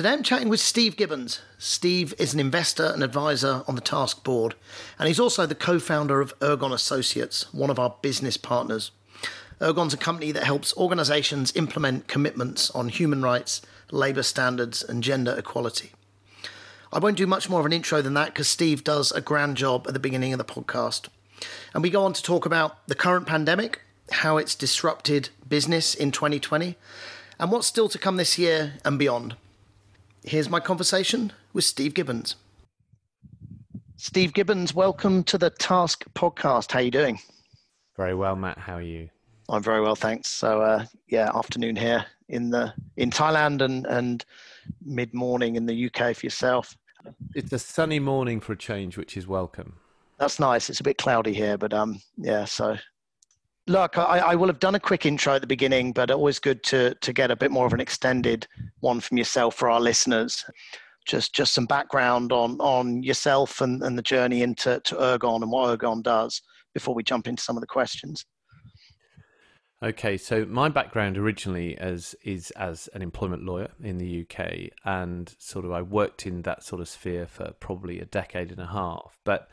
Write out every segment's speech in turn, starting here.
Today I'm chatting with Steve Gibbons. Steve is an investor and advisor on the Task Board, and he's also the co founder of Ergon Associates, one of our business partners. Ergon's a company that helps organizations implement commitments on human rights, labour standards, and gender equality. I won't do much more of an intro than that because Steve does a grand job at the beginning of the podcast. And we go on to talk about the current pandemic, how it's disrupted business in 2020, and what's still to come this year and beyond. Here's my conversation with Steve Gibbons. Steve Gibbons, welcome to the Task podcast. How are you doing? Very well, Matt. How are you? I'm very well, thanks. So uh, yeah, afternoon here in the in Thailand and and mid morning in the UK for yourself. It's a sunny morning for a change, which is welcome. That's nice. It's a bit cloudy here, but um, yeah. So look, I, I will have done a quick intro at the beginning, but always good to to get a bit more of an extended one from yourself for our listeners. Just just some background on on yourself and, and the journey into to Ergon and what Ergon does before we jump into some of the questions. Okay, so my background originally as is as an employment lawyer in the UK, and sort of I worked in that sort of sphere for probably a decade and a half. But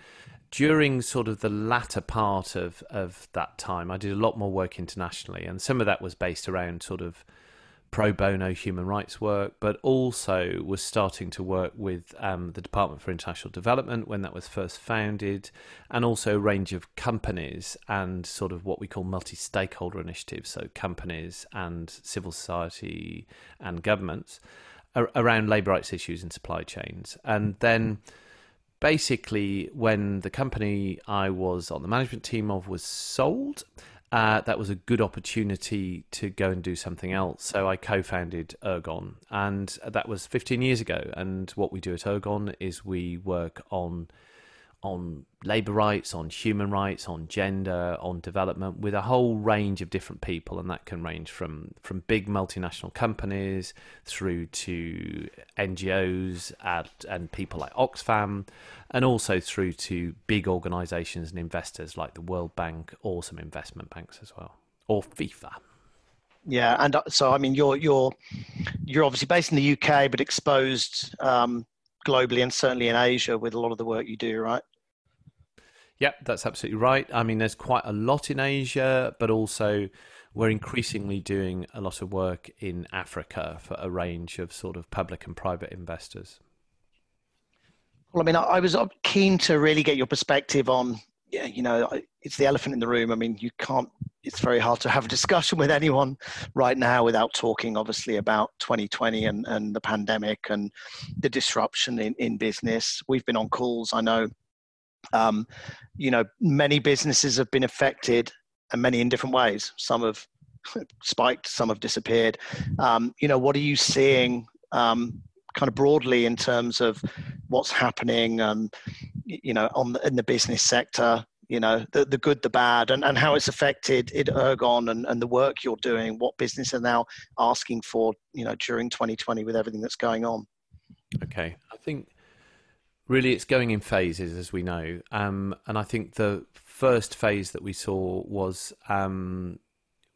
during sort of the latter part of of that time, I did a lot more work internationally, and some of that was based around sort of pro bono human rights work, but also was starting to work with um, the Department for International Development when that was first founded, and also a range of companies and sort of what we call multi stakeholder initiatives, so companies and civil society and governments around labour rights issues in supply chains. And then basically, when the company I was on the management team of was sold, uh, that was a good opportunity to go and do something else. So I co founded Ergon, and that was 15 years ago. And what we do at Ergon is we work on on labour rights, on human rights, on gender, on development with a whole range of different people, and that can range from from big multinational companies through to NGOs and, and people like Oxfam, and also through to big organisations and investors like the World Bank or some investment banks as well, or FIFA. Yeah, and uh, so I mean, you're you're you're obviously based in the UK, but exposed um, globally and certainly in Asia with a lot of the work you do, right? Yeah, that's absolutely right. I mean, there's quite a lot in Asia, but also we're increasingly doing a lot of work in Africa for a range of sort of public and private investors. Well, I mean, I was keen to really get your perspective on, yeah, you know, it's the elephant in the room. I mean, you can't, it's very hard to have a discussion with anyone right now without talking, obviously, about 2020 and, and the pandemic and the disruption in, in business. We've been on calls, I know, um, you know, many businesses have been affected and many in different ways. Some have spiked, some have disappeared. Um, you know, what are you seeing um, kind of broadly in terms of what's happening, um, you know, on the, in the business sector? You know, the, the good, the bad, and, and how it's affected it Ergon and, and the work you're doing, what business are now asking for, you know, during 2020 with everything that's going on. Okay. I think really it's going in phases, as we know. Um, and I think the first phase that we saw was um,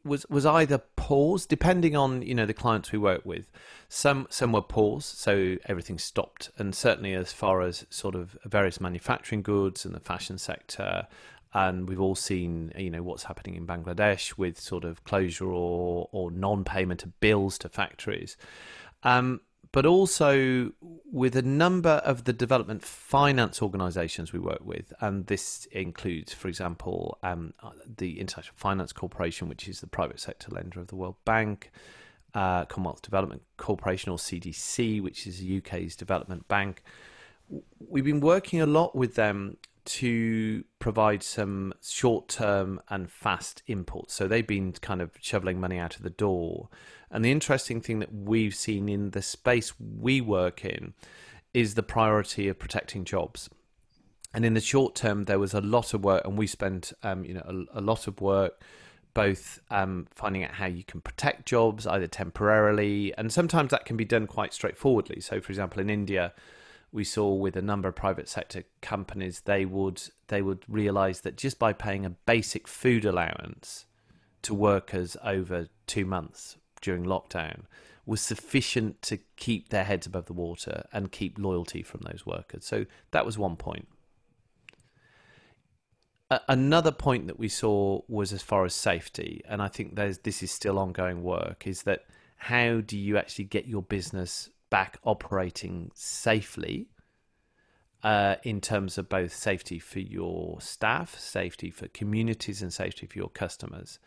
was was either pause, depending on you know the clients we work with. Some some were pause, so everything stopped, and certainly as far as sort of various manufacturing goods and the fashion sector. And we've all seen, you know, what's happening in Bangladesh with sort of closure or, or non-payment of bills to factories. Um, but also with a number of the development finance organizations we work with. And this includes, for example, um, the International Finance Corporation, which is the private sector lender of the World Bank, uh, Commonwealth Development Corporation, or CDC, which is the UK's development bank. We've been working a lot with them to provide some short term and fast imports. So they've been kind of shoveling money out of the door. And the interesting thing that we've seen in the space we work in is the priority of protecting jobs. And in the short term, there was a lot of work, and we spent, um, you know, a, a, lot of work both um, finding out how you can protect jobs either temporarily, and sometimes that can be done quite straightforwardly. So, for example, in India, we saw with a number of private sector companies, they would they would realise that just by paying a basic food allowance, to workers over two months during lockdown was sufficient to keep their heads above the water and keep loyalty from those workers. So that was one point. another point that we saw was as far as safety, and I think this is still ongoing work, is that how do you actually get your business back operating safely uh, in terms of both safety for your staff, safety for communities, and safety for your customers?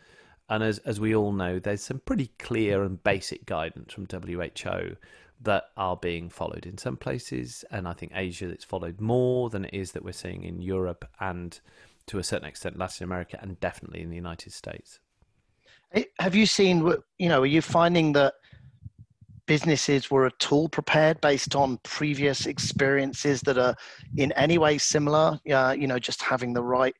And as as we all know, there's some pretty clear and basic guidance from WHO that are being followed in some places, and I think Asia it's followed more than it is that we're seeing in Europe and to a certain extent Latin America and definitely in the United States. Have you seen? You know, are you finding that businesses were at all prepared based on previous experiences that are in any way similar? Uh, you know, just having the right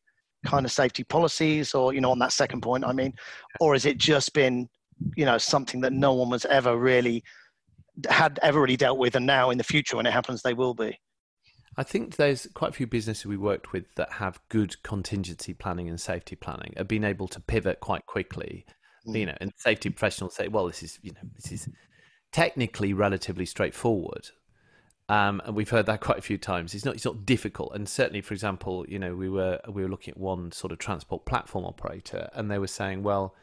kind of safety policies or you know on that second point i mean or has it just been you know something that no one was ever really had ever really dealt with and now in the future when it happens they will be I think there's quite a few businesses we worked with that have good contingency planning and safety planning, have been able to pivot quite quickly. Mm. You know, and safety professionals say, "Well, this is you know this is technically relatively straightforward." Um, and we've heard that quite a few times. It's not it's not difficult, and certainly, for example, you know, we were we were looking at one sort of transport platform operator, and they were saying, well,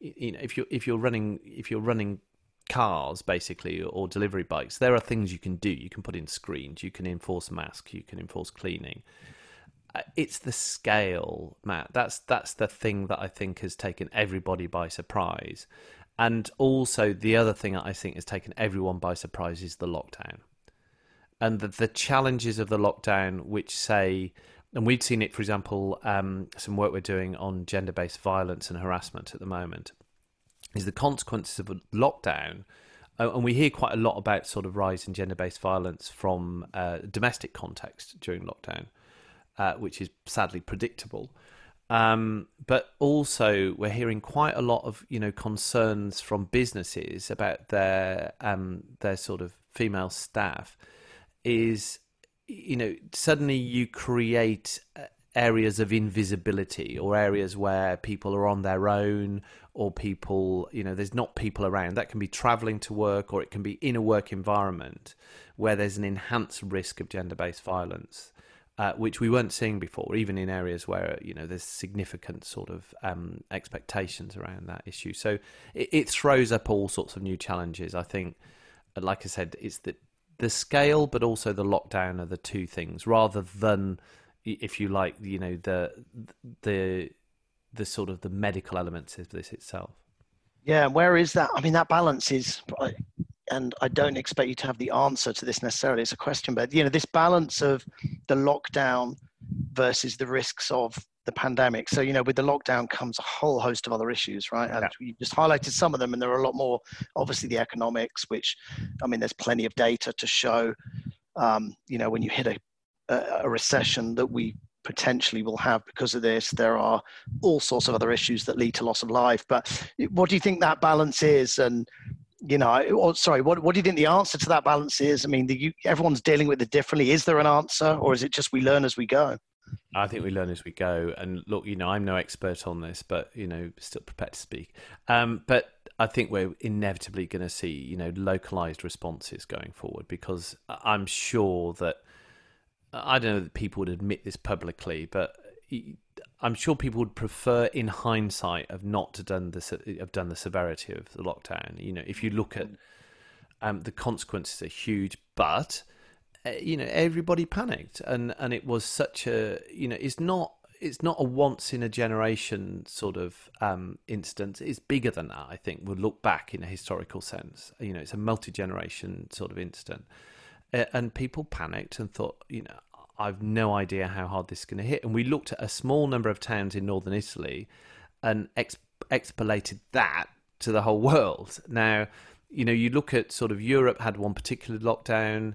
you know, if you're if you're running if you're running cars basically or delivery bikes, there are things you can do. You can put in screens, you can enforce masks, you can enforce cleaning. Uh, it's the scale, Matt. That's that's the thing that I think has taken everybody by surprise, and also the other thing that I think has taken everyone by surprise is the lockdown and the, the challenges of the lockdown, which say, and we've seen it, for example, um, some work we're doing on gender based violence and harassment at the moment, is the consequences of a lockdown. Uh, and we hear quite a lot about sort of rise in gender based violence from uh, domestic context during lockdown, uh, which is sadly predictable. Um, but also, we're hearing quite a lot of you know concerns from businesses about their um, their sort of female staff is you know suddenly you create uh, areas of invisibility or areas where people are on their own or people you know there's not people around. That can be traveling to work or it can be in a work environment where there's an enhanced risk of gender-based violence uh, which we weren't seeing before even in areas where you know there's significant sort of um, expectations around that issue so it, it throws up all sorts of new challenges i think like i said it's the the scale, but also the lockdown are the two things, rather than, if you like, you know, the the the sort of the medical elements of this itself. Yeah, where is that? I mean, that balance is, and I don't expect you to have the answer to this necessarily. It's a question, but you know, this balance of the lockdown versus the risks of the pandemic. So, you know, with the lockdown comes a whole host of other issues, right? And yeah. you just highlighted some of them, and there are a lot more. Obviously, the economics, which, I mean, there's plenty of data to show, um, you know, when you hit a, a recession that we potentially will have because of this. There are all sorts of other issues that lead to loss of life. But what do you think that balance is? And you know, or, sorry, what what do you think the answer to that balance is? I mean, the, everyone's dealing with it differently. Is there an answer, or is it just we learn as we go? I think we learn as we go. And look, you know, I'm no expert on this, but you know, still prepared to speak. Um, but I think we're inevitably going to see, you know, localized responses going forward because I'm sure that I don't know that people would admit this publicly, but I'm sure people would prefer, in hindsight, of not to done the have done the severity of the lockdown. You know, if you look at um, the consequences are huge, but uh, you know everybody panicked and and it was such a you know it's not it's not a once in a generation sort of um, instance. It's bigger than that. I think we'll look back in a historical sense. You know, it's a multi generation sort of incident, and people panicked and thought, you know, I've no idea how hard this is going to hit. And we looked at a small number of towns in northern Italy, and ex- extrapolated that to the whole world. Now, you know, you look at sort of Europe had one particular lockdown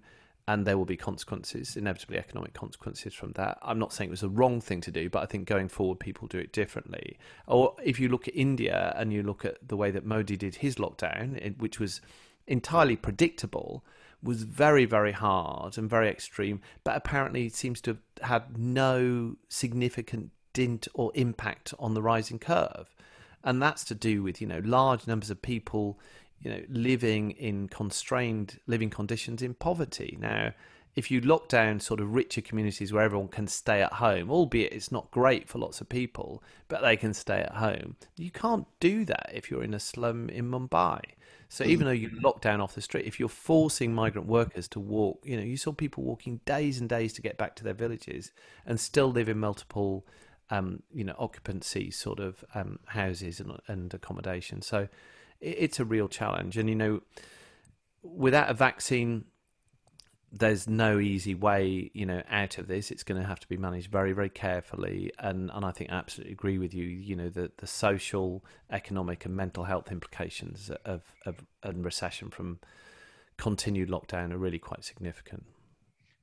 and there will be consequences, inevitably economic consequences from that. I'm not saying it was the wrong thing to do, but I think going forward, people do it differently. Or if you look at India and you look at the way that Modi did his lockdown, which was entirely predictable, was very, very hard and very extreme, but apparently seems to have had no significant dint or impact on the rising curve. and that's to do with you know large numbers of people you know living in constrained living conditions in poverty now if you lock down sort of richer communities where everyone can stay at home, albeit it's not great for lots of people, but they can stay at home, you can't do that if you're in a slum in Mumbai. So mm. even though you lock down off the street, if you're forcing migrant workers to walk, you know, you saw people walking days and days to get back to their villages and still live in multiple, um, you know, occupancy sort of um, houses and, and accommodation. So it, it's a real challenge. And, you know, without a vaccine, there's no easy way, you know, out of this. It's going to have to be managed very, very carefully. And and I think I absolutely agree with you. You know, the the social, economic, and mental health implications of of and recession from continued lockdown are really quite significant.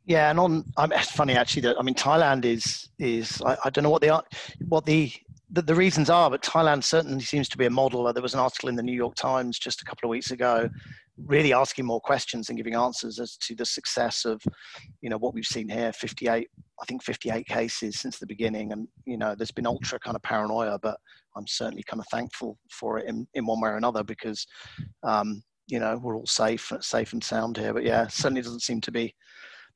Yeah, and on, I mean, it's funny actually that I mean Thailand is is I, I don't know what the what the, the, the reasons are, but Thailand certainly seems to be a model. There was an article in the New York Times just a couple of weeks ago really asking more questions and giving answers as to the success of you know what we've seen here 58 i think 58 cases since the beginning and you know there's been ultra kind of paranoia but i'm certainly kind of thankful for it in, in one way or another because um, you know we're all safe safe and sound here but yeah certainly doesn't seem to be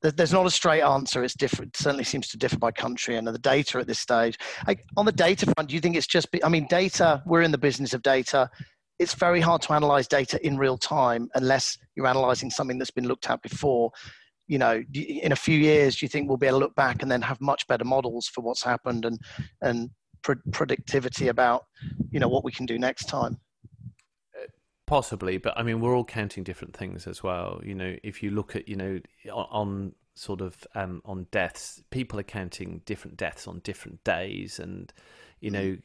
there's not a straight answer. It's different. It certainly seems to differ by country and the data at this stage. Like on the data front, do you think it's just? I mean, data. We're in the business of data it's very hard to analyze data in real time unless you're analyzing something that's been looked at before you know in a few years do you think we'll be able to look back and then have much better models for what's happened and and productivity about you know what we can do next time possibly but i mean we're all counting different things as well. You know if you look at you know on sort of um, on deaths people are counting different deaths on different days and you know mm.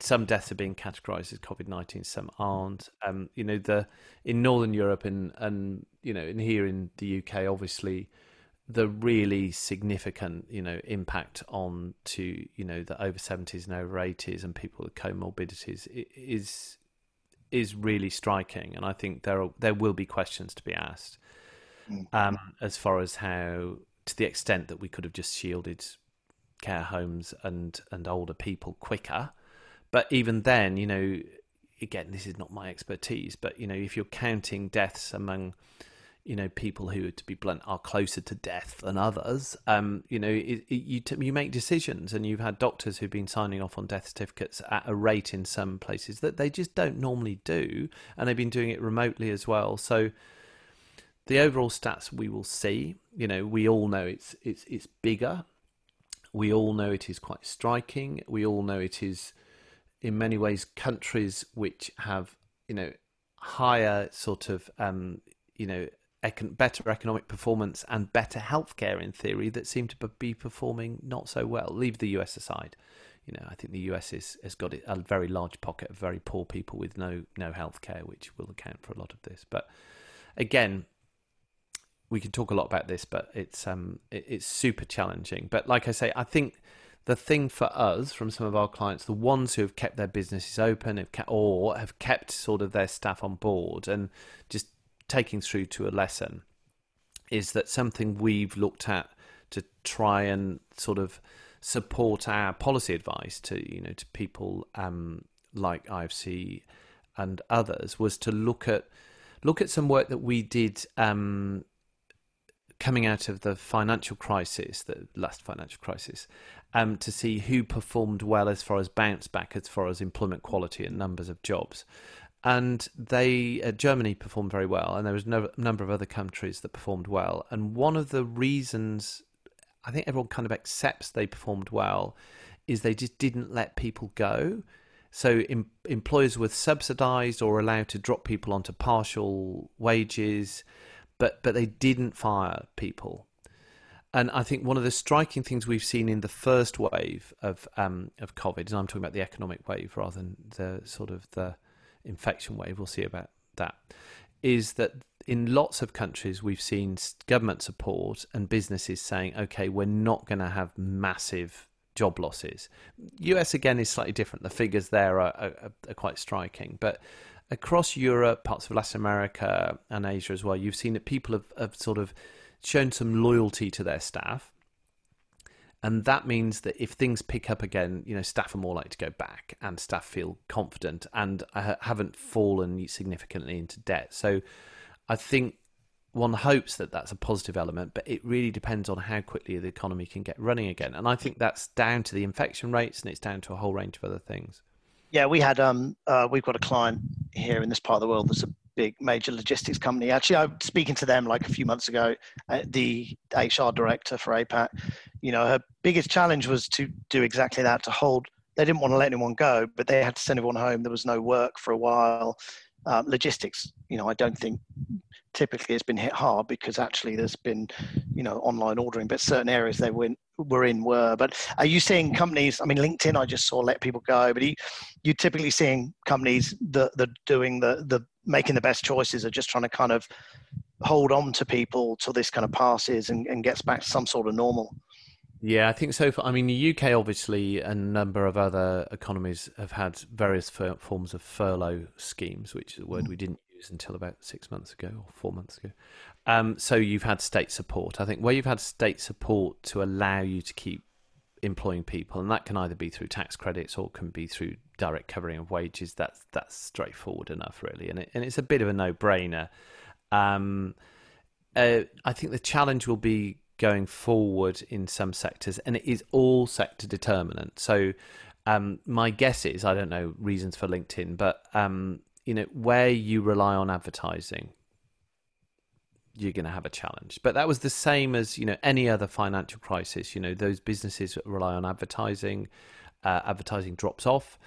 some deaths are being categorized as COVID nineteen, some aren't. Um, you know, the in Northern Europe and and you know, and here in the UK, obviously, the really significant you know impact on to you know the over seventies and over eighties and people with comorbidities is is really striking, and I think there are, there will be questions to be asked mm. um, as far as how to the extent that we could have just shielded care homes and and older people quicker but even then, you know, again, this is not my expertise, but you know, if you're counting deaths among you know people who, to be blunt, are closer to death than others. Um, you know, it, it, you t- you make decisions, and you've had doctors who've been signing off on death certificates at a rate in some places that they just don't normally do, and they've been doing it remotely as well. So the overall stats we will see, you know, we all know it's it's it's bigger. We all know it is quite striking. We all know it is in many ways countries which have you know higher sort of um, you know econ- better economic performance and better healthcare in theory that seem to be performing not so well. Leave the US aside. You know, I think the US is, has got a very large pocket of very poor people with no no healthcare, which will account for a lot of this. But again, we can talk a lot about this, but it's um it, it's super challenging. But like I say, I think the thing for us from some of our clients, the ones who have kept their businesses open, have kept, or have kept sort of their staff on board and just taking through to a lesson, is that something we've looked at to try and sort of support our policy advice to you know to people um, like IFC and others was to look at look at some work that we did um, coming out of the financial crisis, the last financial crisis, um, to see who performed well as far as bounce back, as far as employment quality and numbers of jobs. And they, uh, Germany performed very well, and there was no, a number of other countries that performed well. And one of the reasons I think everyone kind of accepts they performed well is they just didn't let people go. So em- employers were subsidised or allowed to drop people onto partial wages, but but they didn't fire people. And I think one of the striking things we've seen in the first wave of um, of COVID, and I'm talking about the economic wave rather than the sort of the infection wave. We'll see about that. Is that in lots of countries we've seen government support and businesses saying, okay, we're not going to have massive job losses. US again is slightly different. The figures there are, are, are quite striking, but across Europe, parts of Latin America and Asia as well, you've seen that people have, have sort of shown some loyalty to their staff and that means that if things pick up again, you know, staff are more likely to go back, and staff feel confident and uh, haven't fallen significantly into debt. So, I think one hopes that that's a positive element, but it really depends on how quickly the economy can get running again. And I think that's down to the infection rates, and it's down to a whole range of other things. Yeah, we had um, uh, we've got a client here in this part of the world that's a big major logistics company. Actually, I was speaking to them like a few months ago. Uh, the HR director for APAC, you know, her biggest challenge was to do exactly that to hold. They didn't want to let anyone go, but they had to send everyone home. There was no work for a while. Um, logistics, you know, I don't think typically it's been hit hard because actually there's been, you know, online ordering, but certain areas they were in, were in were. But are you seeing companies? I mean, LinkedIn, I just saw let people go, but you, you typically seeing companies that that doing the the making the best choices are just trying to kind of hold on to people till this kind of passes and, and gets back to some sort of normal. Yeah, I think so. I mean, the UK obviously and a number of other economies have had various forms of furlough schemes, which is a word mm. we didn't use until about six months ago or four months ago. Um, so you've had state support. I think where you've had state support to allow you to keep employing people, and that can either be through tax credits or can be through direct covering of wages. That's that's straightforward enough, really, and it, and it's a bit of a no brainer. Um, uh, I think the challenge will be going forward in some sectors, and it is all sector determinant. So, um, my guess is I don't know reasons for LinkedIn, but um, you know where you rely on advertising, you're going to have a challenge. But that was the same as you know any other financial crisis. You know those businesses rely on advertising, uh, advertising drops off.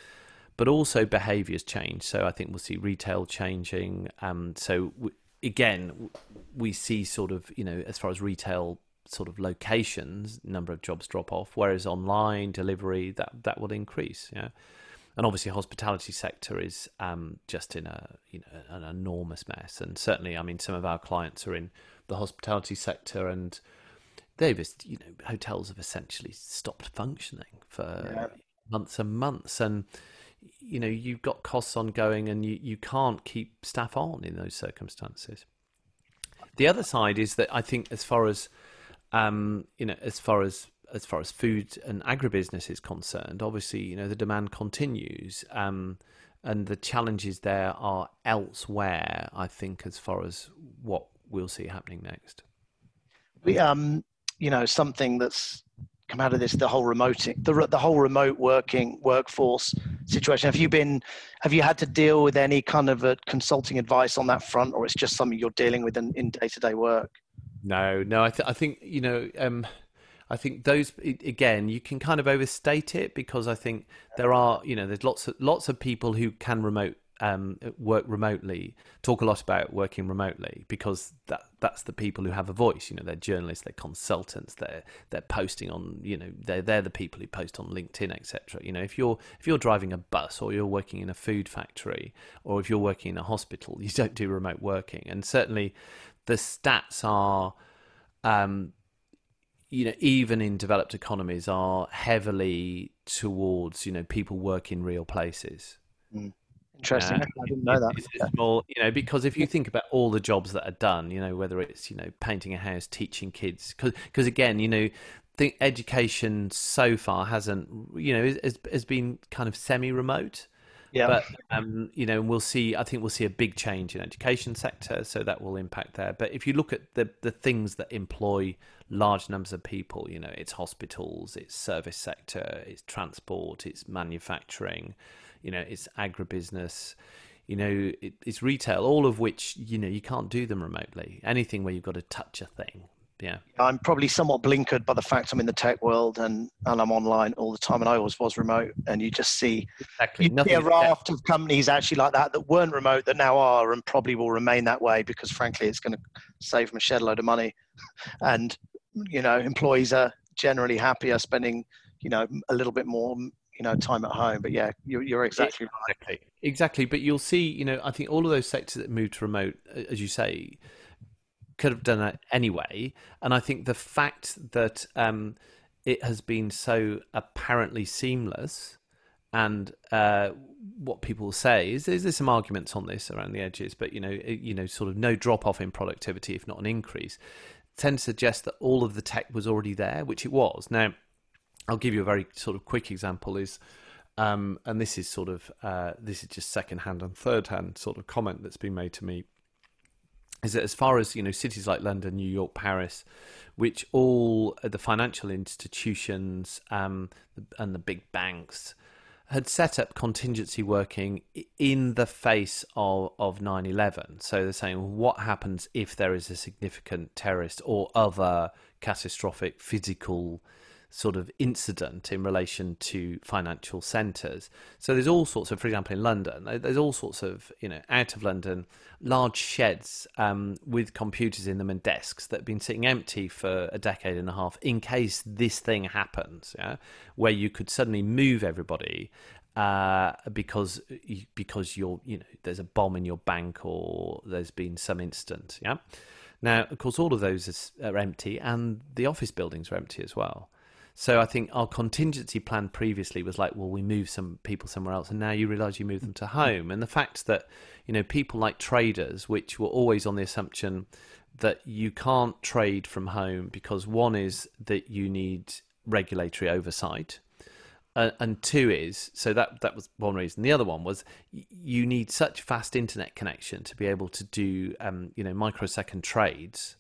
But also behaviours change, so I think we'll see retail changing. Um, so w- again, we see sort of you know as far as retail sort of locations, number of jobs drop off, whereas online delivery that that will increase. Yeah, and obviously hospitality sector is um, just in a you know an enormous mess, and certainly I mean some of our clients are in the hospitality sector and. They've, just you know, hotels have essentially stopped functioning for yeah. months and months, and you know you've got costs ongoing, and you, you can't keep staff on in those circumstances. The other side is that I think, as far as um, you know, as far as as far as food and agribusiness is concerned, obviously, you know, the demand continues, um, and the challenges there are elsewhere. I think, as far as what we'll see happening next. We, um, you know, something that's come out of this, the whole remote, the the whole remote working workforce situation. Have you been, have you had to deal with any kind of a consulting advice on that front, or it's just something you're dealing with in day to day work? No, no. I, th- I think you know. Um, I think those again, you can kind of overstate it because I think there are, you know, there's lots of lots of people who can remote um, work remotely. Talk a lot about working remotely because that that's the people who have a voice. You know, they're journalists, they're consultants, they're they're posting on. You know, they're they're the people who post on LinkedIn, etc. You know, if you're if you're driving a bus or you're working in a food factory or if you're working in a hospital, you don't do remote working, and certainly the stats are, um, you know, even in developed economies, are heavily towards you know people work in real places. Mm. Interesting. Uh, I didn't know that. It's, it's more, you know, because if you think about all the jobs that are done, you know, whether it's you know painting a house, teaching kids, because again, you know, education so far hasn't, you know, has, has been kind of semi-remote. Yeah. But um, you know, we'll see. I think we'll see a big change in education sector, so that will impact there. But if you look at the the things that employ large numbers of people, you know, it's hospitals, it's service sector, it's transport, it's manufacturing, you know, it's agribusiness you know, it, it's retail, all of which, you know, you can't do them remotely. Anything where you've got to touch a thing, yeah. I'm probably somewhat blinkered by the fact I'm in the tech world and, and I'm online all the time, and I always was remote. And you just see, exactly. you see a raft of companies actually like that that weren't remote that now are and probably will remain that way because, frankly, it's going to save them a shed load of money. and, you know, employees are generally happier spending, you know, a little bit more you know time at home but yeah you're, you're exactly, exactly right exactly but you'll see you know i think all of those sectors that moved to remote as you say could have done it anyway. And I think the fact that um, it has been so apparently seamless, and uh, what people say is there's, there's some arguments on this around the edges, but you know, you know, sort of no drop off in productivity, if not an increase, tend to suggest that all of the tech was already there, which it was. Now, I'll give you a very sort of quick example. Is um, and this is sort of uh, this is just second hand and third hand sort of comment that's been made to me. Is that as far as you know, cities like London, New York, Paris, which all the financial institutions um, and the big banks had set up contingency working in the face of, of 9-11 so they're saying what happens if there is a significant terrorist or other catastrophic physical sort of incident in relation to financial centres. So there's all sorts of, for example, in London, there's all sorts of, you know, out of London, large sheds um, with computers in them and desks that have been sitting empty for a decade and a half in case this thing happens, yeah, where you could suddenly move everybody uh, because because you're you know there's a bomb in your bank or there's been some incident, yeah. Now, of course, all of those are empty, and the office buildings are empty as well. So I think our contingency plan previously was like, well, we move some people somewhere else, and now you realise you move them to home. And the fact that you know people like traders, which were always on the assumption that you can't trade from home because one is that you need regulatory oversight. Uh, and two is so that that was one reason. The other one was you need such fast internet connection to be able to do um, you know microsecond trades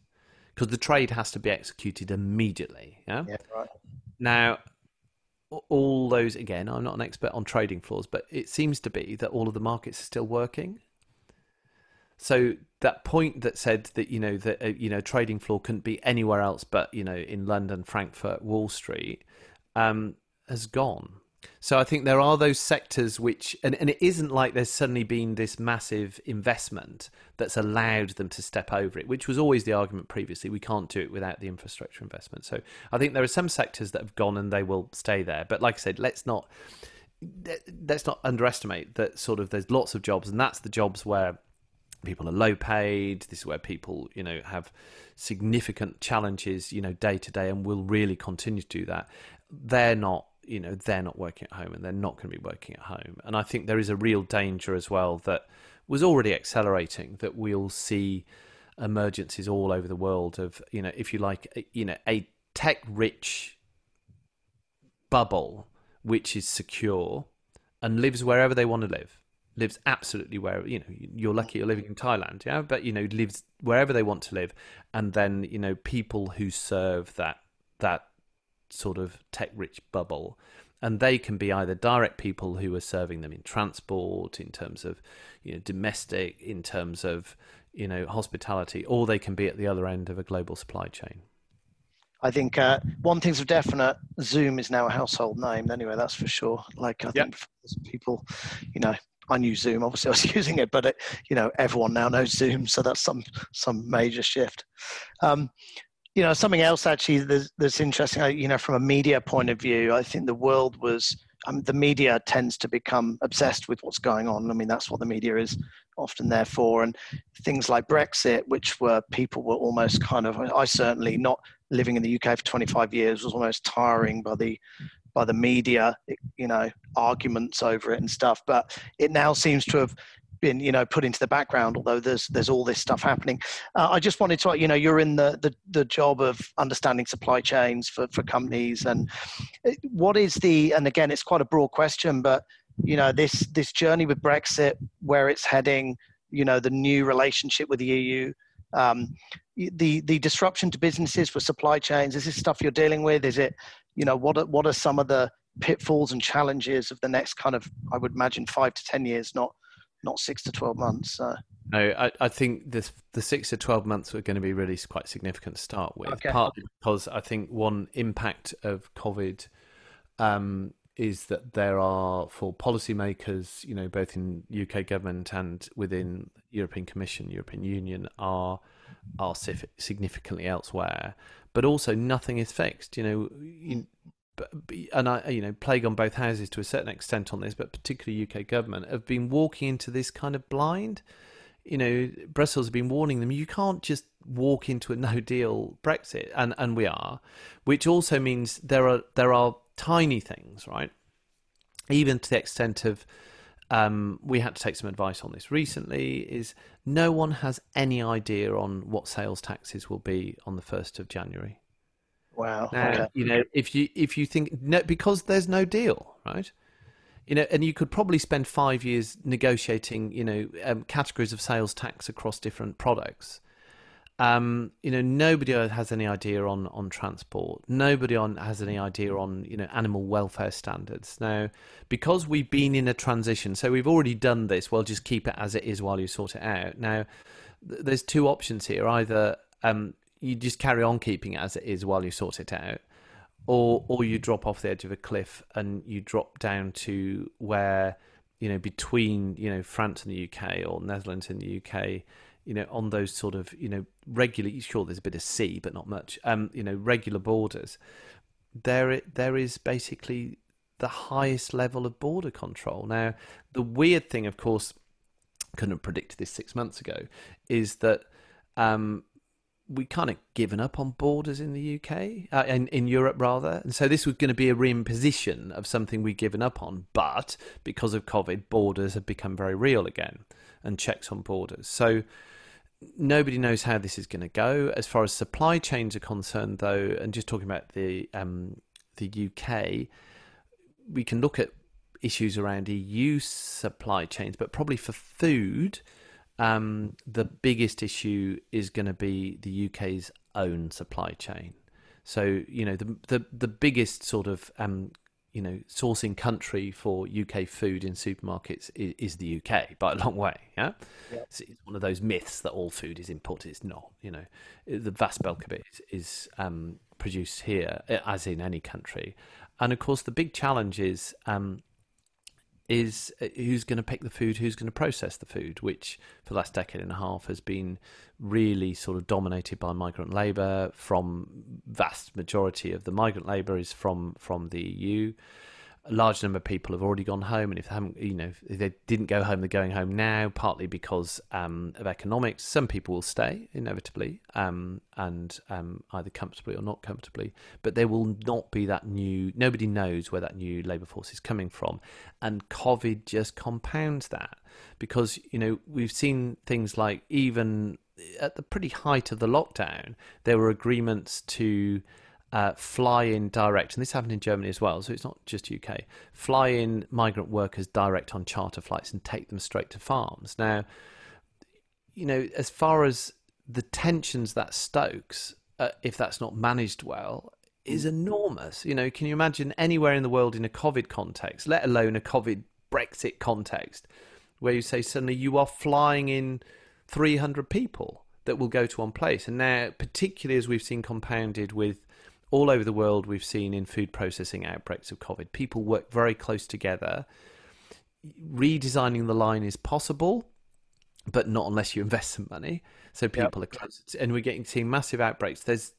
because the trade has to be executed immediately. Yeah, yeah right. Now, all those again, I'm not an expert on trading floors, but it seems to be that all of the markets are still working. So that point that said that you know that uh, you know trading floor couldn't be anywhere else but you know in London, Frankfurt, Wall Street, um, has gone. So I think there are those sectors which, and, and it isn't like there's suddenly been this massive investment that's allowed them to step over it, which was always the argument previously. We can't do it without the infrastructure investment. So I think there are some sectors that have gone and they will stay there. But like I said, let's not let's not underestimate that sort of there's lots of jobs, and that's the jobs where people are low paid. This is where people, you know, have significant challenges, you know, day to day, and will really continue to do that. They're not you know they're not working at home and they're not going to be working at home. And i think there is a real danger as well that was already accelerating that we'll see emergencies all over the world of you know if you like you know a tech rich bubble which is secure and lives wherever they want to live lives absolutely where you know you're lucky you're living in Thailand yeah? But you know lives wherever they want to live. And then you know people who serve that that sort of tech rich bubble. And they can be either direct people who are serving them in transport, in terms of you know domestic, in terms of you know hospitality, or they can be at the other end of a global supply chain. I think uh, one thing's for definite: Zoom is now a household name. Anyway, that's for sure. Like I yep. think people, you know, I knew Zoom. Obviously, I was using it, but it, you know, everyone now knows Zoom. So that's some some major shift. Um, you know something else actually that's, that's interesting you know from a media point of view i think the world was um, the media tends to become obsessed with what's going on. I mean that's what the media is often there for. And things like brexit which were people were almost kind of i certainly not living in the uk for 25 years was almost tiring by the by the media you know arguments over it and stuff. But it now seems to have been you know put into the background although there's there's all this stuff happening. Uh, i just wanted to you know you're in the, the the job of understanding supply chains for for companies and uh, what is the and again it's quite a broad question but you know this this journey with brexit where it's heading you know the new relationship with the eu um, the the disruption to businesses for supply chains is this stuff you're dealing with? Is it you know what are, what are some of the pitfalls and challenges of the next kind of i would imagine five to ten years not not six to 12 months. So. No, I, I think this, the six to 12 months are going to be really quite significant to start with, okay. partly because I think one impact of COVID um, is that there are, for policymakers, you know, both in UK government and within European Commission, European Union, are are significantly elsewhere. But also, nothing is fixed. You know, you, and I, you know, plague on both houses to a certain extent on this, but particularly UK government have been walking into this kind of blind. You know, Brussels have been warning them you can't just walk into a no deal Brexit, and and we are, which also means there are there are tiny things, right? Even to the extent of um, we had to take some advice on this recently. Is no one has any idea on what sales taxes will be on the first of January Wow. Now, okay. you know, if you if you think no, because there's no deal, right? You know, and you could probably spend five years negotiating, you know, um, categories of sales tax across different products. Um, you know, nobody has any idea on on transport. Nobody on has any idea on you know animal welfare standards. Now, because we've been in a transition, so we've already done this. Well, just keep it as it is while you sort it out. Now, th- there's two options here. Either um, you just carry on keeping it as it is while you sort it out, or or you drop off the edge of a cliff and you drop down to where you know between you know France and the UK or Netherlands and the UK, you know on those sort of you know regular sure there's a bit of sea but not much um you know regular borders there it, there is basically the highest level of border control. Now the weird thing of course couldn't have predicted this six months ago is that um we kind of given up on borders in the UK, uh, in, in Europe rather. And so this was going to be a reimposition of something we'd given up on. But because of COVID, borders have become very real again and checks on borders. So nobody knows how this is going to go. As far as supply chains are concerned, though, and just talking about the, um, the UK, we can look at issues around EU supply chains, but probably for food – um, the biggest issue is going to be the UK's own supply chain. So you know the the the biggest sort of um, you know sourcing country for UK food in supermarkets is, is the UK by a long way. Yeah, it's, it's, one of those myths that all food is imported. It's not. You know, the vast bulk of it is, is um, produced here, as in any country. And of course, the big challenge is um, is uh, who's going to pick the food, who's going to process the food, which for the last decade and a half has been really sort of dominated by migrant labour. From vast majority of the migrant labour is from from the EU a large number of people have already gone home, and if they haven't, you know, if they didn't go home, they're going home now, partly because um, of economics. Some people will stay inevitably, um, and um, either comfortably or not comfortably, but there will not be that new. Nobody knows where that new labour force is coming from, and COVID just compounds that because you know we've seen things like even at the pretty height of the lockdown, there were agreements to uh, fly in direct, and this happened in Germany as well, so it's not just UK, fly in migrant workers direct on charter flights and take them straight to farms. Now, you know, as far as the tensions that stokes, uh, if that's not managed well, is enormous. You know, can you imagine anywhere in the world in a COVID context, let alone a COVID Brexit context, where you say suddenly you are flying in 300 people that will go to one place? And now, particularly as we've seen compounded with all over the world we've seen in food processing outbreaks of COVID. People work very close together. Redesigning the line is possible, but not unless you invest some money. So people yep. are close, and we're getting seeing massive outbreaks. There's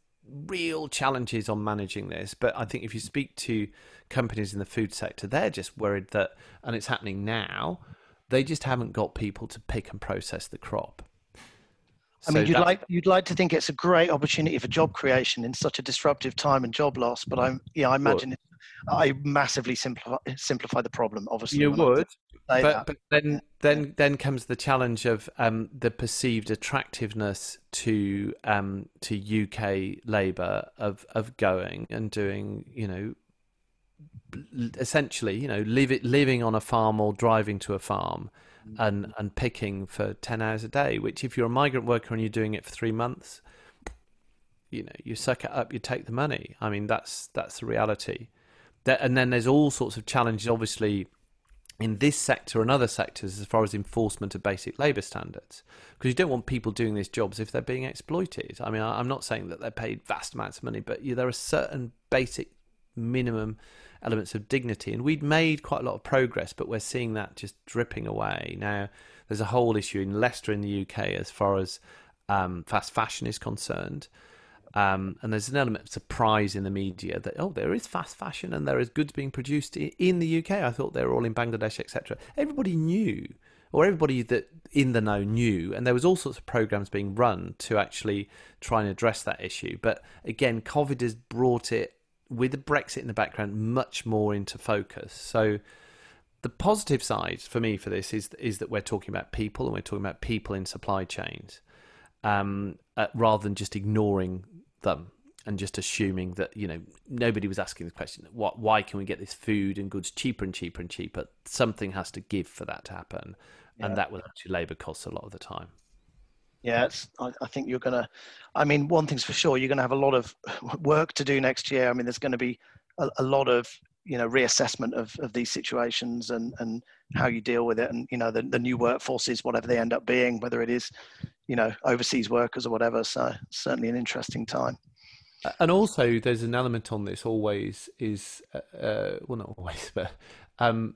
real challenges on managing this, but I think if you speak to companies in the food sector, they're just worried that, and it's happening now. They just haven't got people to pick and process the crop. I mean, you'd like you'd like to think it's a great opportunity for job creation in such a disruptive time and job loss, but I'm yeah, I imagine I massively simplify simplify the problem. Obviously, you would, but, but, then then then comes the challenge of um, the perceived attractiveness to um, to UK labour of of going and doing you know essentially you know live it, living on a farm or driving to a farm and and picking for 10 hours a day which if you're a migrant worker and you're doing it for 3 months you know you suck it up you take the money. I mean that's that's the reality. That, and then there's all sorts of challenges obviously in this sector and other sectors as far as enforcement of basic labour standards. Because you don't want people doing these jobs if they're being exploited. I mean i'm not saying that they're paid vast amounts of money but there are certain basic minimum elements of dignity. And we'd made quite a lot of progress, but we're seeing that just dripping away. Now, there's a whole issue in Leicester in the UK as far as um, fast fashion is concerned. Um, and there's an element of surprise in the media that oh there is fast fashion and there is goods being produced in the UK. I thought they were all in Bangladesh, etc. Everybody knew, or everybody that in the know knew, and there was all sorts of programs being run to actually try and address that issue. But again, COVID has brought it with the Brexit in the background much more into focus. So the positive side for me for this is is that we're talking about people and we're talking about people in supply chains um, uh, rather than just ignoring them. and just assuming that you know nobody was asking the question what why can we get this food and goods cheaper and cheaper and cheaper something has to give for that to happen yeah. and that will actually labor costs a lot of the time yeah I, I, think you're gonna i mean one thing's for sure you're gonna have a lot of work to do next year. I mean there's going to be a, a lot of you know reassessment of, of these situations and and how you deal with it and you know the, the new workforces whatever they end up being whether it is you know overseas workers or whatever. So certainly an interesting time. And also there's an element on this always is uh, uh, well not always but um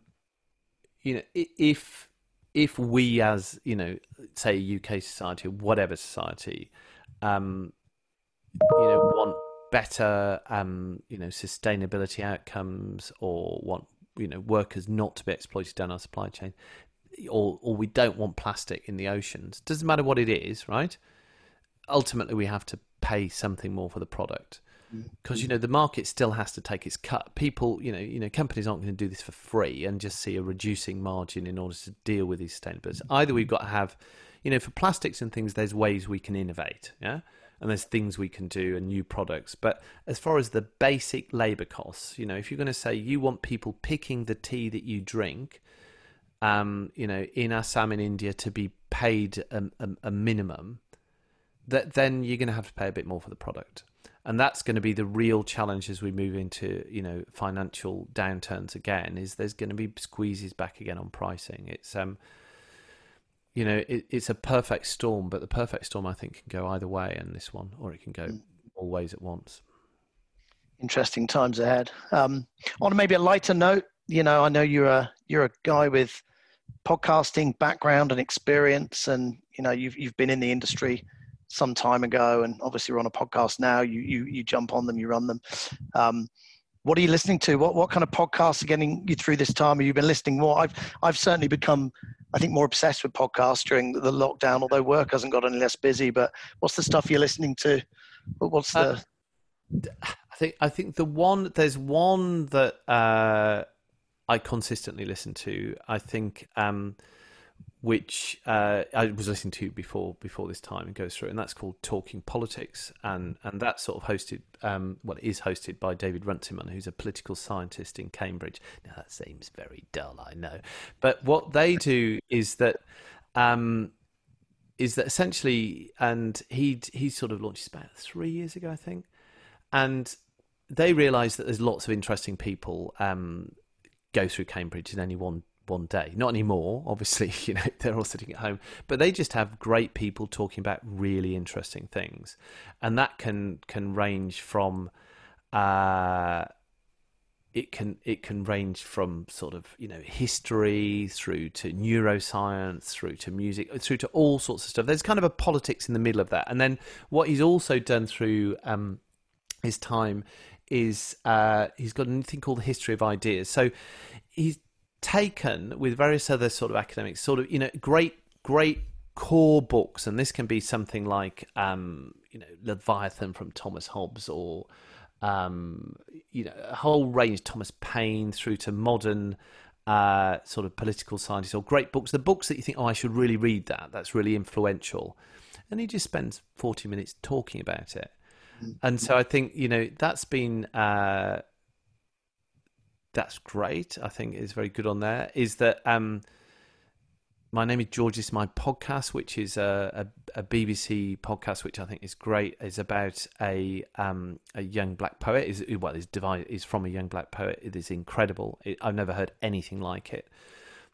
you know if if we as you know say uk society or whatever society um you know want better um you know sustainability outcomes or want you know workers not to be exploited down our supply chain or or we don't want plastic in the oceans doesn't matter what it is right? Ultimately we have to pay something more for the product because you know the market still has to take its cut. People you know you know companies aren't going to do this for free and just see a reducing margin in order to deal with these sustainability. Either we've got to have you know for plastics and things there's ways we can innovate yeah? And there's things we can do and new products. But as far as the basic labor costs you know if you're going to say you want people picking the tea that you drink um, you know in assam in india to be paid a, a, a minimum that then you're going to have to pay a bit more for the product and that's going to be the real challenge as we move into you know financial downturns again is there's going to be squeezes back again on pricing. It's um you know it, it's a perfect storm but the perfect storm i think can go either way in this one or it can go mm. all ways at once. Interesting times ahead. Um on maybe a lighter note you know i know you're a you're a guy with podcasting background and experience and you know you've you've been in the industry some time ago, and obviously we're on a podcast now. You you you jump on them, you run them. Um, what are you listening to? What what kind of podcasts are getting you through this time? Have you been listening more? I've I've certainly become, I think, more obsessed with podcasts during the lockdown. Although work hasn't got any less busy, but what's the stuff you're listening to? What's the? Uh, I think I think the one there's one that uh, I consistently listen to. I think. Um, which uh, I was listening to before before this time and goes through, and that's called Talking Politics, and and that's sort of hosted, um, well, is hosted by David Runciman, who's a political scientist in Cambridge. Now that seems very dull, I know, but what they do is that. Um, is that essentially, and he he sort of launched about three years ago, I think, and they realise that there's lots of interesting people um, go through Cambridge in any one one day. Not anymore, obviously, you know, they're all sitting at home, but they just have great people talking about really interesting things. And that can can range from uh it can it can range from sort of you know history through to neuroscience through to music through to all sorts of stuff there's kind of a politics in the middle of that and then what he's also done through um, his time is uh, he's got anything called the history of ideas so he's taken with various other sort of academics, sort of you know great great core books, and this can be something like um, you know Leviathan from Thomas Hobbes, or um, you know a whole range, Thomas Paine, through to modern uh, sort of political scientists, or great books, the books that you think, oh, I should really read that. That's really influential, and he just spends forty minutes talking about it. Mm-hmm. And so I think you know that's been uh, that's great. I think is very good on there. Is that um, my name is George. Is my podcast, which is a, a, a, BBC podcast, which I think is great. is about a um, a young black poet. is well, is divided. is from a young black poet. It is incredible. It, I've never heard anything like it.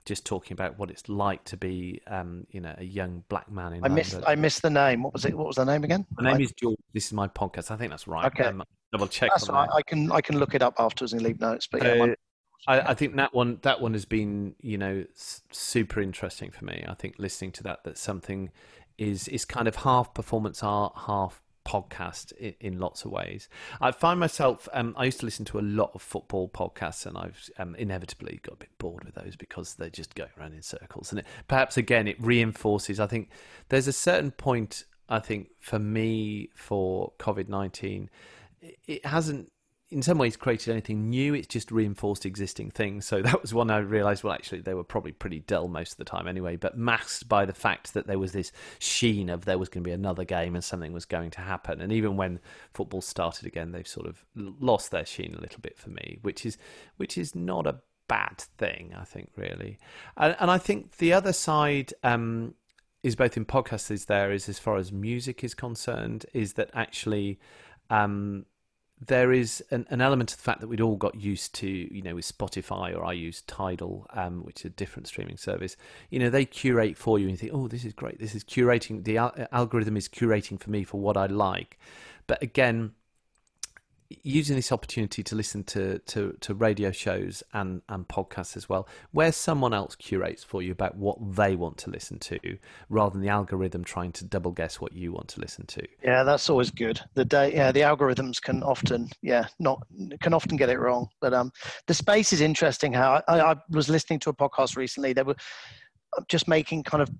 Just talking about what it's like to be, um, you know, a young black man in. I missed. I missed the name. What was it? What was the name again? My name I... is George. This is my podcast. I think that's right. Okay. Um, double check. That's right. I can I can look it up afterwards and leave notes. But yeah, uh, my... I, I, think that one that one has been you know super interesting for me. I think listening to that that something is is kind of half performance art, half podcast in, in lots of ways. I find myself um, I used to listen to a lot of football podcasts, and I've um, inevitably got a bit bored with those because they're just go around in circles. And it, perhaps again, it reinforces. I think there's a certain point. I think for me for COVID nineteen, it hasn't in some ways created anything new. It's just reinforced existing things. So that was one I realised. Well, actually, they were probably pretty dull most of the time anyway. But masked by the fact that there was this sheen of there was going to be another game and something was going to happen. And even when football started again, they've sort of lost their sheen a little bit for me, which is which is not a bad thing. I think really, and, and I think the other side. Um, is both in podcasts is there is as far as music is concerned is that actually um, there is an, an, element of the fact that we'd all got used to, you know, with Spotify or I use Tidal, um, which is a different streaming service. You know, they curate for you and you think, oh, this is great. This is curating. The al- algorithm is curating for me for what I like. But again, using this opportunity to listen to, to, to radio shows and, and podcasts as well, where someone else curates for you about what they want to listen to, rather than the algorithm trying to double guess what you want to listen to. Yeah, that's always good. The day, yeah, the algorithms can often, yeah, not can often get it wrong. But um, the space is interesting. How I, I was listening to a podcast recently. They were just making kind of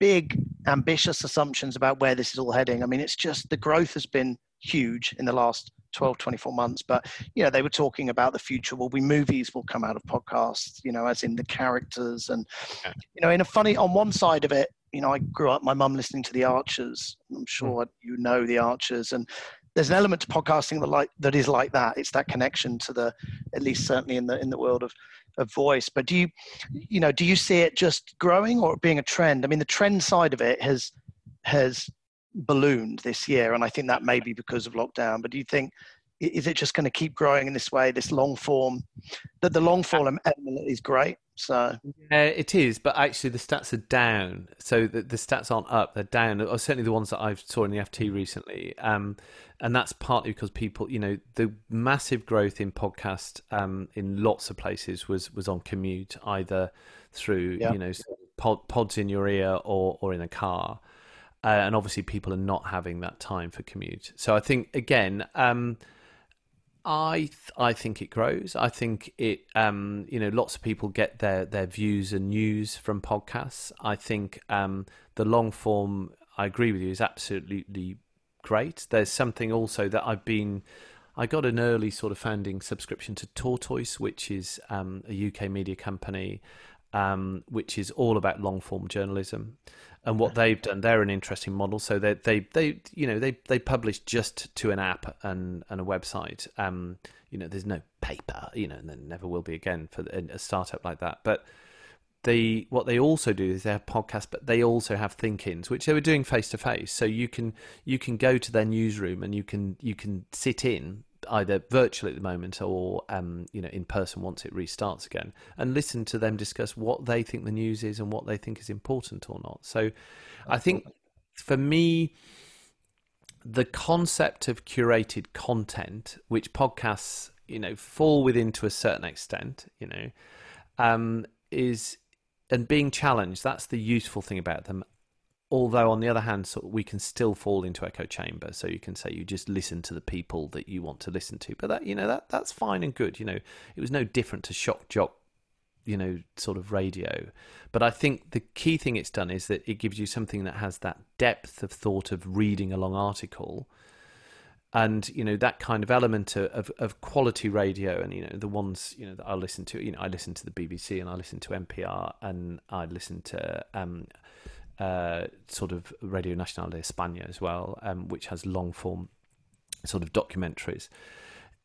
big, ambitious assumptions about where this is all heading. I mean, it's just the growth has been huge in the last 12 24 months but you know they were talking about the future will be movies will come out of podcasts you know as in the characters and you know in a funny on one side of it you know i grew up my mum listening to the archers i'm sure mm. you know the archers and there's an element to podcasting that like that is like that it's that connection to the at least certainly in the in the world of of voice but do you you know do you see it just growing or being a trend i mean the trend side of it has has ballooned this year, and I think that may be because of lockdown. But do you think is it just going to keep growing in this way? This long form, that the long form element is great. So yeah, it is, but actually the stats are down. So the, the stats aren't up; they're down. Or certainly the ones that I saw in the FT recently, um, and that's partly because people, you know, the massive growth in podcast um, in lots of places was was on commute, either through yeah. you know pod, pods in your ear or or in a car uh, and obviously people are not having that time for commute. So I think again, um, I th- I think it grows. I think it um, you know lots of people get their their views and news from podcasts. I think um, the long form. I agree with you is absolutely great. There's something also that I've been. I got an early sort of founding subscription to Tortoise, which is um, a UK media company, um, which is all about long form journalism. And what they've done they're an interesting model. So they they they you know they they publish just to an app and and a website. Um you know there's no paper you know and there never will be again for a startup like that. But they what they also do is they have podcasts but they also have think-ins which they were doing face to face. So you can you can go to their newsroom and you can you can sit in either virtually at the moment or um, you know in person once it restarts again, and listen to them discuss what they think the news is and what they think is important or not. So, I think for me, the concept of curated content, which podcasts you know fall within to a certain extent, you know, um, is and being challenged. That's the useful thing about them although on the other hand so we can still fall into echo chamber so you can say you just listen to the people that you want to listen to. But that you know that that's fine and good you know. It was no different to shock jock you know sort of radio. But i think the key thing it's done is that it gives you something that has that depth of thought of reading a long article. And you know that kind of element of, of quality radio and you know the ones you know that I listen to you know I listen to the BBC and I listen to NPR and I listen to um, uh, sort of Radio Nacional de España as well, um, which has long form sort of documentaries,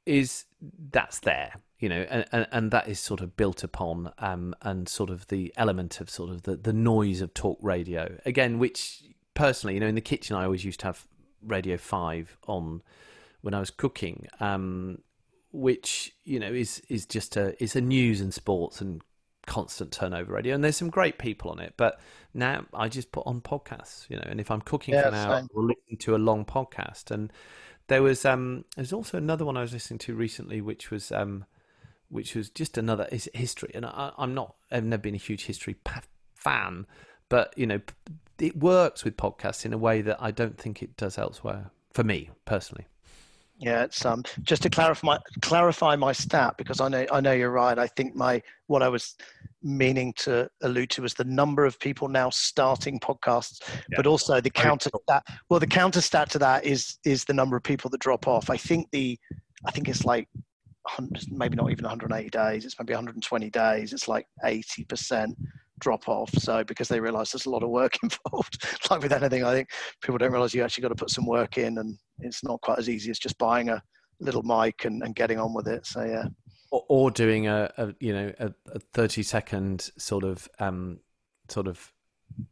is that's there, you know, and, and, and that is sort of built upon um, and sort of the element of sort of the, the noise of talk radio again, which personally, you know, in the kitchen I always used to have Radio Five on when I was cooking. Um, which you know is is just a is a news and sports and constant turnover radio, and there's some great people on it. But now I just put on podcasts, you know, and if I'm cooking yeah, for an hour, I'll listen to a long podcast. And there was um, there's also another one I was listening to recently, which was um, which was just another is history. And I, am not, I've never been a huge history fan, but you know, it works with podcasts in a way that I don't think it does elsewhere for me personally. Yeah, it's um just to clarify my clarify my stat because I know I know you're right. I think my what I was meaning to allude to was the number of people now starting podcasts, yeah. but also the counter stat. Well, the counter stat to that is is the number of people that drop off. I think the I think it's like maybe not even 180 days. It's maybe 120 days. It's like 80% drop off. So because they realise there's a lot of work involved, like with anything, I think people don't realise you actually got to put some work in, and it's not quite as easy as just buying a little mic and, and getting on with it. So yeah. Or, or doing a, a, you know a, a 30 second sort of um sort of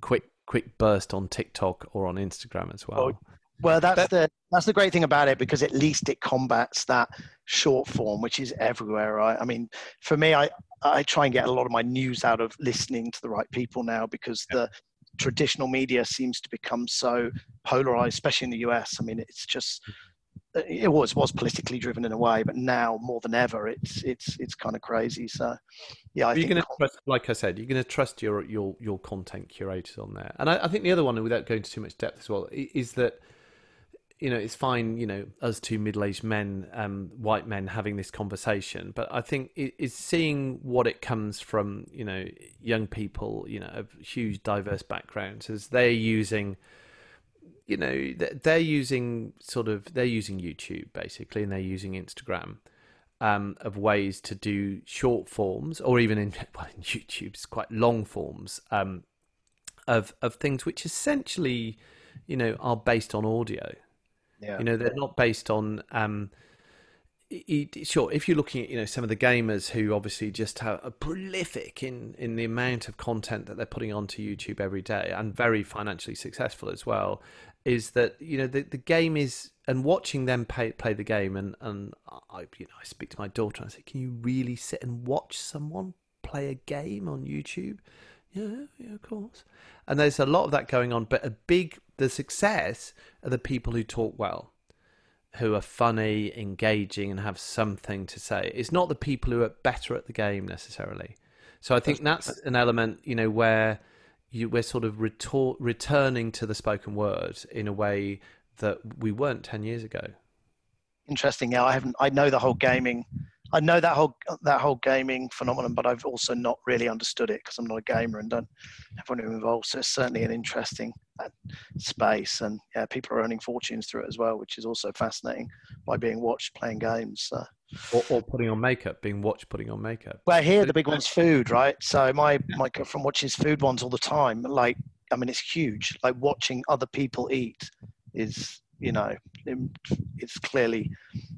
quick quick burst on TikTok or on Instagram as well. Oh, well, that's that, the that's the great thing about it because at least it combats that short form, which is everywhere. Right? I mean, for me, I I try and get a lot of my news out of listening to the right people now because the traditional media seems to become so polarized, especially in the US. I mean, it's just it was was politically driven in a way, but now more than ever, it's it's it's kind of crazy. So, yeah, I you're going to trust, like I said, you're going to trust your your your content curators on there. And I, I, think the other one, without going into too much depth as well, is that you know it's fine, you know, us two middle aged men, um, white men having this conversation, but I think it, it's seeing what it comes from, you know, young people, you know, of huge diverse backgrounds as they're using you know they're using sort of they're using YouTube basically, and they're using Instagram um, of ways to do short forms, or even in well, in YouTube's quite long forms um, of of things which essentially, you know, are based on audio. Yeah. You know, they're not based on. Um, sure, if you're looking at you know some of the gamers who obviously just have a prolific in in the amount of content that they're putting onto YouTube every day and very financially successful as well, is that you know the the game is and watching them play play the game and and I you know I speak to my daughter and I say, can you really sit and watch someone play a game on YouTube? Yeah, yeah, of course. And there's a lot of that going on, but a big the success are the people who talk well, who are funny, engaging, and have something to say. It's not the people who are better at the game necessarily. So I think that's an element, you know, where you, we're sort of retor- returning to the spoken word in a way that we weren't 10 years ago interesting yeah i haven't i know the whole gaming i know that whole that whole gaming phenomenon but i've also not really understood it because i'm not a gamer and don't have anyone involved so it's certainly an interesting uh, space and yeah people are earning fortunes through it as well which is also fascinating by being watched playing games so or, or, putting on makeup, being watched putting on makeup. Well, here the big one's food, right? So my my girlfriend watches food ones all the time. Like, I mean, it's huge. Like watching other people eat is, you know, it's clearly,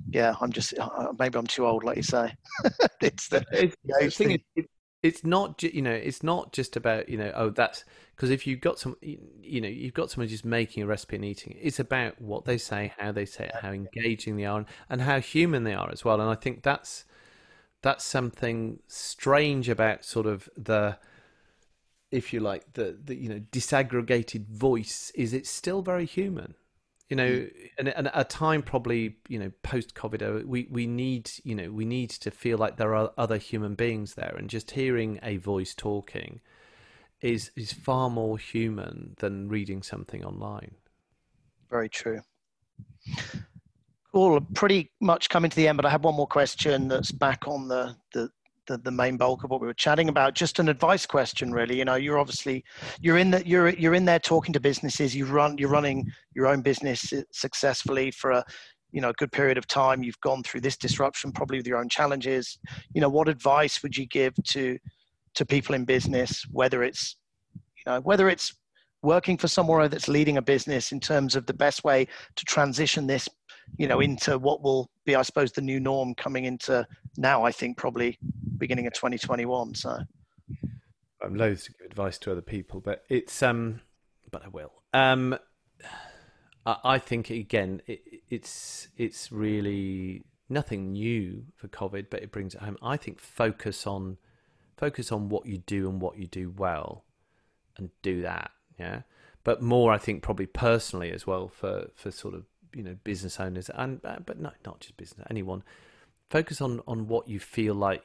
yeah. I'm just uh, maybe I'm too old, like you say. it's the, it's, the thing. Is, it's not you know it's not just about you know oh that's because if you've got some you know you've got someone just making a recipe and eating it it's about what they say how they say it how engaging they are and how human they are as well and i think that's that's something strange about sort of the if you like the, the you know disaggregated voice is it's still very human you know mm. and, and at a time probably you know post covid we we need you know we need to feel like there are other human beings there. And just hearing a voice talking is is far more human than reading something online. Very true. Cool. Pretty much coming to the end but i have one more question that's back on the the the, the main bulk of what we were chatting about. Just an advice question really. You know you're obviously you're in that you're you're in there talking to businesses. You run you're running your own business successfully for a you know a good period of time. You've gone through this disruption probably with your own challenges. You know what advice would you give to to people in business whether it's you know whether it's working for somewhere that's leading a business in terms of the best way to transition this you know into what will be i suppose the new norm coming into now i think probably beginning of 2021. So I'm loath to give advice to other people, but it's um, but I will. Um, I, I think again, it, it's it's really nothing new for COVID, but it brings it home. I think focus on focus on what you do and what you do well, and do that. Yeah, but more I think probably personally as well for for sort of you know business owners and uh, but not not just business anyone. Focus on on what you feel like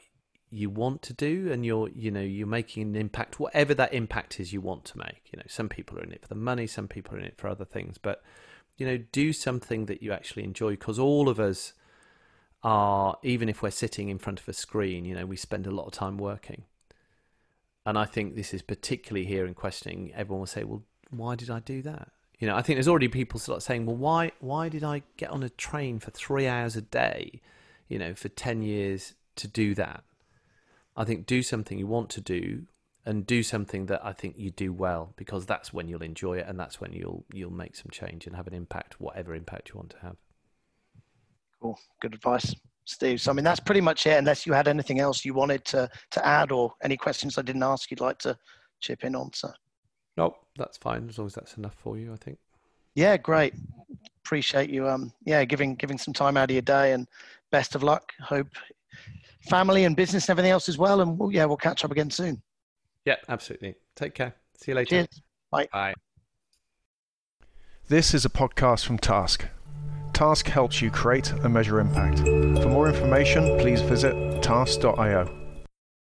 you want to do and you're you know you're making an impact whatever that impact is you want to make. You know some people are in it for the money some people are in it for other things but you know do something that you actually enjoy because all of us are even if we're sitting in front of a screen you know we spend a lot of time working. And i think this is particularly here in questioning everyone will say well why did i do that you know i think there's already people start saying well why why did i get on a train for 3 hours a day you know, for 10 years to do that. I think do something you want to do and do something that I think you do well because that's when you'll enjoy it and that's when you'll you'll make some change and have an impact whatever impact you want to have. Cool. Good advice. Steve. So I mean that's pretty much it unless you had anything else you wanted to to add or any questions I didn't ask you'd like to chip in on. So Nope, that's fine as long as that's enough for you, I think. Yeah, great. Appreciate you um yeah, giving giving some time out of your day and best of luck. Hope family and business and everything else as well. And we'll, yeah, we'll catch up again soon. Yeah, absolutely. Take care. See you later. Cheers. Bye. Bye. This is a podcast from Task. Task helps you create and measure impact. For more information, please visit task.io.